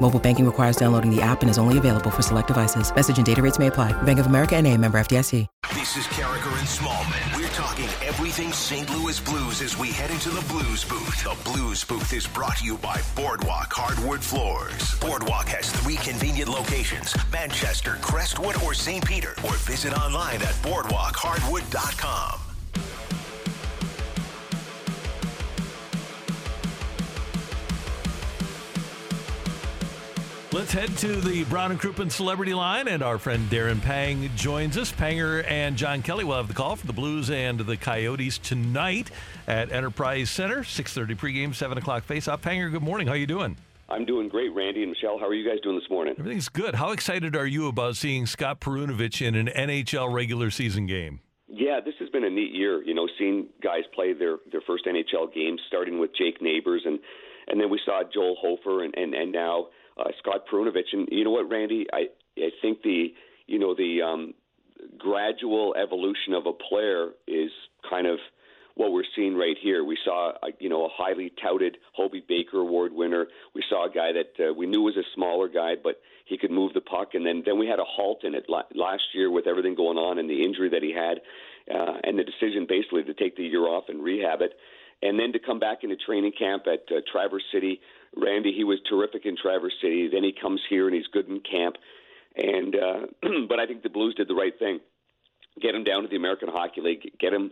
Mobile banking requires downloading the app and is only available for select devices. Message and data rates may apply. Bank of America and a member FDIC. This is Karraker and Smallman. We're talking everything St. Louis Blues as we head into the Blues Booth. The Blues Booth is brought to you by Boardwalk Hardwood Floors. Boardwalk has three convenient locations, Manchester, Crestwood, or St. Peter. Or visit online at boardwalkhardwood.com. Let's head to the Brown and Crouppen Celebrity Line, and our friend Darren Pang joins us. Panger and John Kelly will have the call for the Blues and the Coyotes tonight at Enterprise Center. 6:30 pregame, 7 o'clock face-off. Panger, good morning. How are you doing? I'm doing great, Randy and Michelle. How are you guys doing this morning? Everything's good. How excited are you about seeing Scott Perunovich in an NHL regular season game? Yeah, this has been a neat year. You know, seeing guys play their their first NHL games, starting with Jake Neighbours, and and then we saw Joel Hofer, and and and now uh, Scott Perunovich. And you know what, Randy? I I think the you know the um, gradual evolution of a player is kind of what we're seeing right here. We saw a, you know a highly touted Hobey Baker Award winner. We saw a guy that uh, we knew was a smaller guy, but he could move the puck. And then then we had a halt in it last year with everything going on and the injury that he had, uh, and the decision basically to take the year off and rehab it and then to come back into training camp at uh, Traverse City. Randy, he was terrific in Traverse City. Then he comes here and he's good in camp. And uh, but I think the Blues did the right thing. Get him down to the American Hockey League. Get him,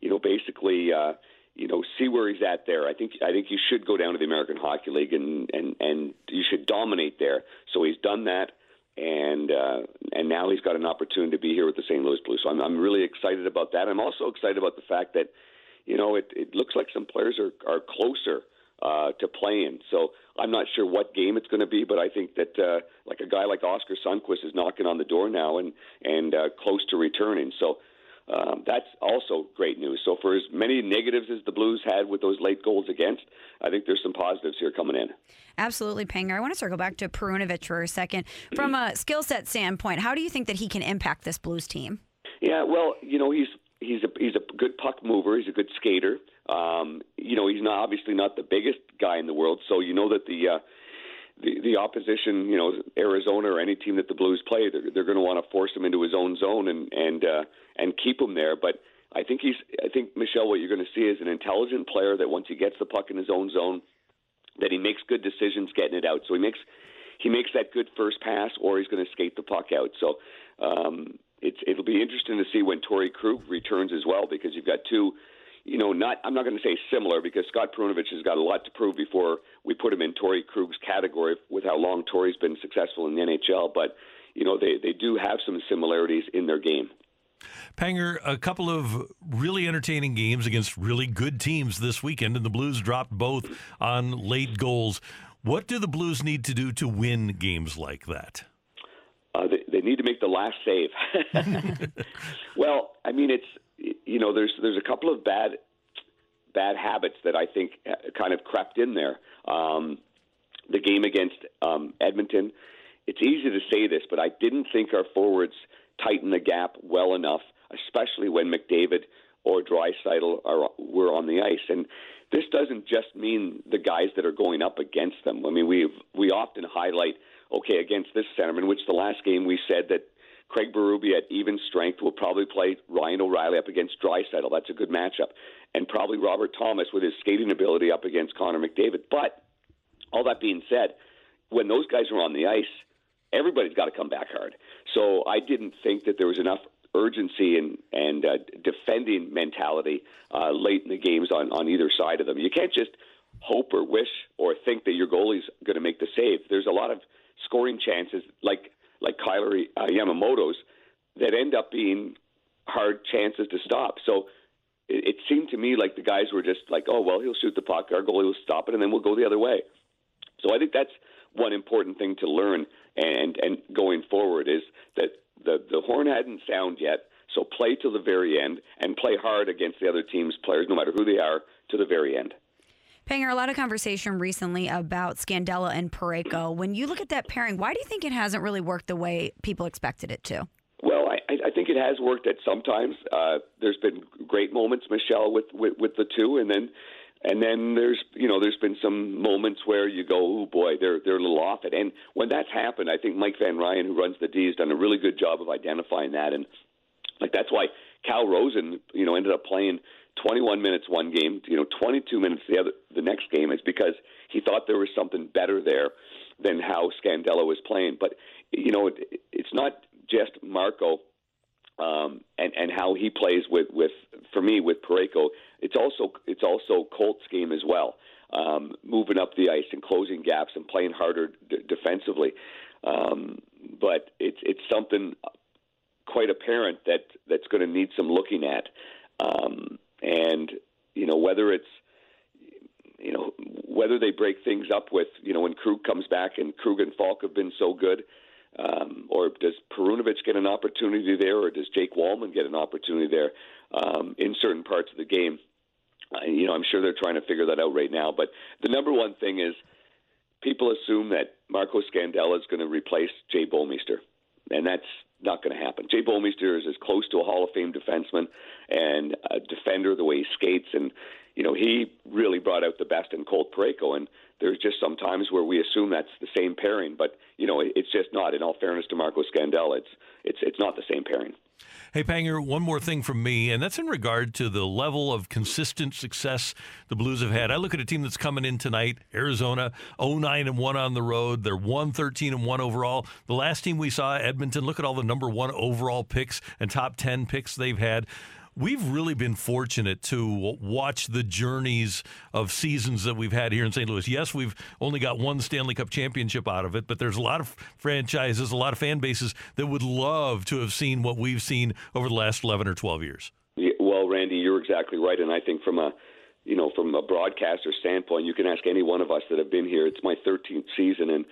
you know, basically, uh, you know, see where he's at there. I think I think you should go down to the American Hockey League and and and you should dominate there. So he's done that and uh, and now he's got an opportunity to be here with the St. Louis Blues. So I'm I'm really excited about that. I'm also excited about the fact that you know, it, it looks like some players are, are closer uh, to playing. So I'm not sure what game it's going to be, but I think that uh, like a guy like Oscar Sundqvist is knocking on the door now and and uh, close to returning. So um, that's also great news. So for as many negatives as the Blues had with those late goals against, I think there's some positives here coming in. Absolutely, Panger. I want to circle back to Perunovich for a second. From a skill set standpoint, how do you think that he can impact this Blues team? Yeah, well, you know, he's he's a he's a good puck mover. He's a good skater. Um, you know, he's not obviously not the biggest guy in the world, so you know that the uh, the the opposition, you know, Arizona or any team that the Blues play, they're, they're going to want to force him into his own zone and and uh, and keep him there. But I think he's I think Michelle, what you're going to see is an intelligent player that once he gets the puck in his own zone, that he makes good decisions getting it out. So he makes he makes that good first pass, or he's going to skate the puck out. So um, it's it'll be interesting to see when Torey Krug returns as well because you've got two you know, not I'm not going to say similar because Scott Perunovich has got a lot to prove before we put him in Torey Krug's category with how long Torey's been successful in the NHL. But you know, they they do have some similarities in their game. Panger, a couple of really entertaining games against really good teams this weekend, and the Blues dropped both on late goals. What do the Blues need to do to win games like that? They, need to make the last save. well, I mean, it's you know, there's there's a couple of bad bad habits that I think uh, kind of crept in there. Um, the game against um, Edmonton, it's easy to say this, but I didn't think our forwards tightened the gap well enough, especially when McDavid or Draisaitl are were on the ice. And this doesn't just mean the guys that are going up against them. I mean, we we often highlight okay, against this centerman, which the last game we said that Craig Berube at even strength will probably play Ryan O'Reilly up against Draisaitl. That's a good matchup. And probably Robert Thomas with his skating ability up against Connor McDavid. But all that being said, when those guys are on the ice, everybody's got to come back hard. So I didn't think that there was enough urgency and and uh, defending mentality uh, late in the games on on either side of them. You can't just hope or wish or think that your goalie's going to make the save. There's a lot of scoring chances like like Kailer uh, Yamamoto's that end up being hard chances to stop. So it, it seemed to me like the guys were just like, oh well, he'll shoot the puck, our goalie will stop it, and then we'll go the other way. So I think that's one important thing to learn and and going forward is that the the horn hadn't sound yet. So play to the very end and play hard against the other team's players, no matter who they are, to the very end. Panger, a lot of conversation recently about Scandella and Parayko. When you look at that pairing, why do you think it hasn't really worked the way people expected it to? Well, I, I think it has worked at sometimes. Uh, there's been great moments, Michelle, with, with with the two, and then and then there's you know there's been some moments where you go, oh boy, they're they're a little off it. And when that's happened, I think Mike Van Ryn, who runs the D, has done a really good job of identifying that. And like that's why Cal Rosen, you know, ended up playing 21 minutes one game, you know, 22 minutes the other the next game is because he thought there was something better there than how Scandella was playing. But you know, it, it's not just Marco um, and and how he plays with with for me with Parayko. It's also it's also Colt's game as well, um, moving up the ice and closing gaps and playing harder d- defensively. Um, but it's it's something quite apparent that that's going to need some looking at, um, and you know whether it's you know whether they break things up with you know when Krug comes back and Krug and Faulk have been so good. Um, or does Perunovich get an opportunity there, or does Jake Walman get an opportunity there um, in certain parts of the game? Uh, you know, I'm sure they're trying to figure that out right now. But the number one thing is people assume that Marco Scandella is going to replace Jay Bouwmeester, and that's not going to happen. Jay Bouwmeester is as close to a Hall of Fame defenseman and a defender the way he skates, and you know he really brought out the best in Colt Parayko. And there's just some times where we assume that's the same pairing, but you know it's just not. In all fairness to Marco Scandella, it's it's it's not the same pairing. Hey, Panger, one more thing from me, and that's in regard to the level of consistent success the Blues have had. I look at a team that's coming in tonight, Arizona, 09 and 1 on the road. They're 113 and 1 overall. The last team we saw, Edmonton, look at all the number one overall picks and top 10 picks they've had we've really been fortunate to watch the journeys of seasons that we've had here in St. Louis. Yes, we've only got one Stanley Cup championship out of it, but there's a lot of franchises, a lot of fan bases that would love to have seen what we've seen over the last 11 or 12 years. Yeah, well, Randy, you're exactly right, and I think from a you know from a broadcaster standpoint, you can ask any one of us that have been here. It's my 13th season, and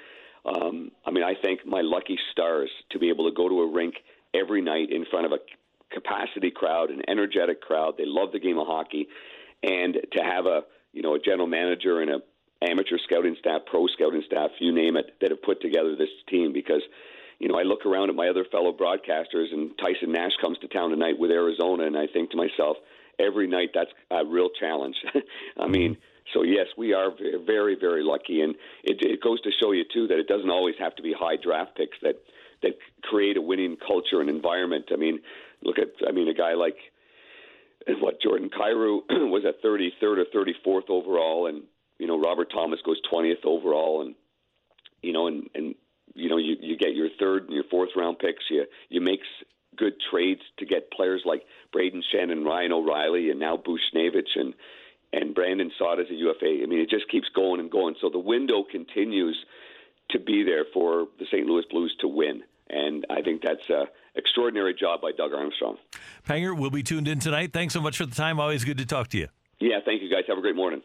um, I mean, I thank my lucky stars to be able to go to a rink every night in front of a capacity crowd, an energetic crowd. They love the game of hockey, and to have a you know a general manager and a amateur scouting staff, pro scouting staff, you name it, that have put together this team because. You know, I look around at my other fellow broadcasters, and Tyson Nash comes to town tonight with Arizona, and I think to myself, every night that's a real challenge. I mm-hmm. mean, so yes, we are very, very lucky, and it, it goes to show you too that it doesn't always have to be high draft picks that that create a winning culture and environment. I mean, look at I mean a guy like what Jordan Kyrou was at 33rd or 34th overall, and you know Robert Thomas goes 20th overall, and you know and and you know you you get your third and your fourth round picks. You you make good trades to get players like Brayden Schenn and Ryan O'Reilly, and now Buchnevich and and Brandon Saad as a UFA. I mean, it just keeps going and going. So the window continues to be there for the St. Louis Blues to win. And I think that's an extraordinary job by Doug Armstrong. Panger, we'll be tuned in tonight. Thanks so much for the time. Always good to talk to you. Yeah, thank you guys. Have a great morning.